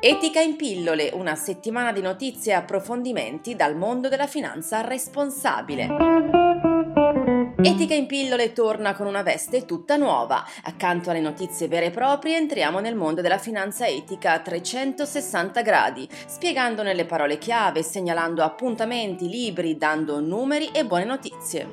Etica in pillole, una settimana di notizie e approfondimenti dal mondo della finanza responsabile. Etica in pillole torna con una veste tutta nuova. Accanto alle notizie vere e proprie entriamo nel mondo della finanza etica a 360 gradi, spiegando nelle parole chiave, segnalando appuntamenti, libri, dando numeri e buone notizie.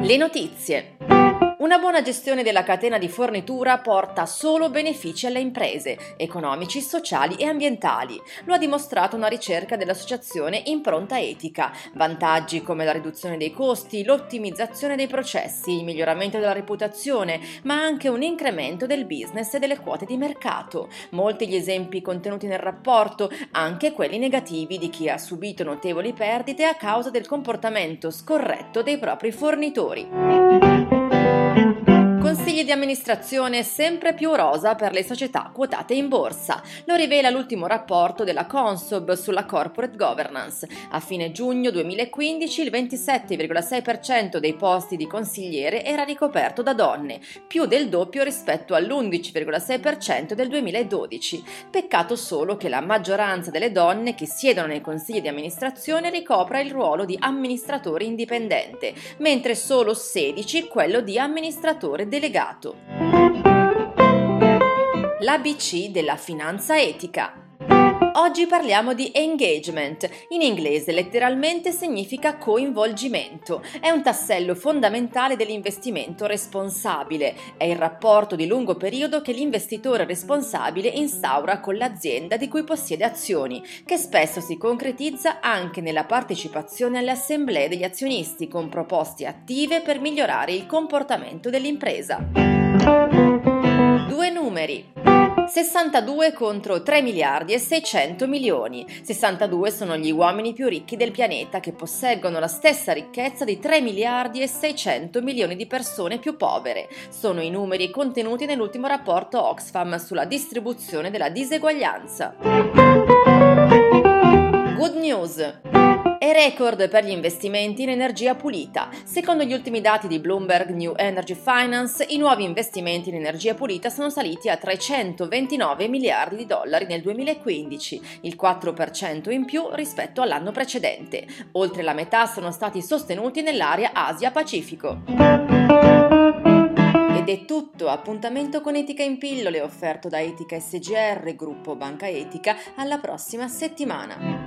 Le notizie. Una buona gestione della catena di fornitura porta solo benefici alle imprese, economici, sociali e ambientali. Lo ha dimostrato una ricerca dell'associazione Impronta Etica. Vantaggi come la riduzione dei costi, l'ottimizzazione dei processi, il miglioramento della reputazione, ma anche un incremento del business e delle quote di mercato. Molti gli esempi contenuti nel rapporto, anche quelli negativi di chi ha subito notevoli perdite a causa del comportamento scorretto dei propri fornitori. Di amministrazione sempre più rosa per le società quotate in borsa. Lo rivela l'ultimo rapporto della Consob sulla corporate governance. A fine giugno 2015 il 27,6% dei posti di consigliere era ricoperto da donne, più del doppio rispetto all'11,6% del 2012. Peccato solo che la maggioranza delle donne che siedono nei consigli di amministrazione ricopra il ruolo di amministratore indipendente, mentre solo 16 quello di amministratore delegato delegato. L'ABC della finanza etica. Oggi parliamo di engagement, in inglese letteralmente significa coinvolgimento. È un tassello fondamentale dell'investimento responsabile. È il rapporto di lungo periodo che l'investitore responsabile instaura con l'azienda di cui possiede azioni, che spesso si concretizza anche nella partecipazione alle assemblee degli azionisti con proposte attive per migliorare il comportamento dell'impresa. Due numeri. 62 contro 3 miliardi e 600 milioni. 62 sono gli uomini più ricchi del pianeta che posseggono la stessa ricchezza di 3 miliardi e 600 milioni di persone più povere. Sono i numeri contenuti nell'ultimo rapporto Oxfam sulla distribuzione della diseguaglianza. Good news! E record per gli investimenti in energia pulita. Secondo gli ultimi dati di Bloomberg New Energy Finance, i nuovi investimenti in energia pulita sono saliti a 329 miliardi di dollari nel 2015, il 4% in più rispetto all'anno precedente. Oltre la metà sono stati sostenuti nell'area Asia-Pacifico. Ed è tutto, appuntamento con Etica in pillole offerto da Etica SGR, gruppo Banca Etica, alla prossima settimana.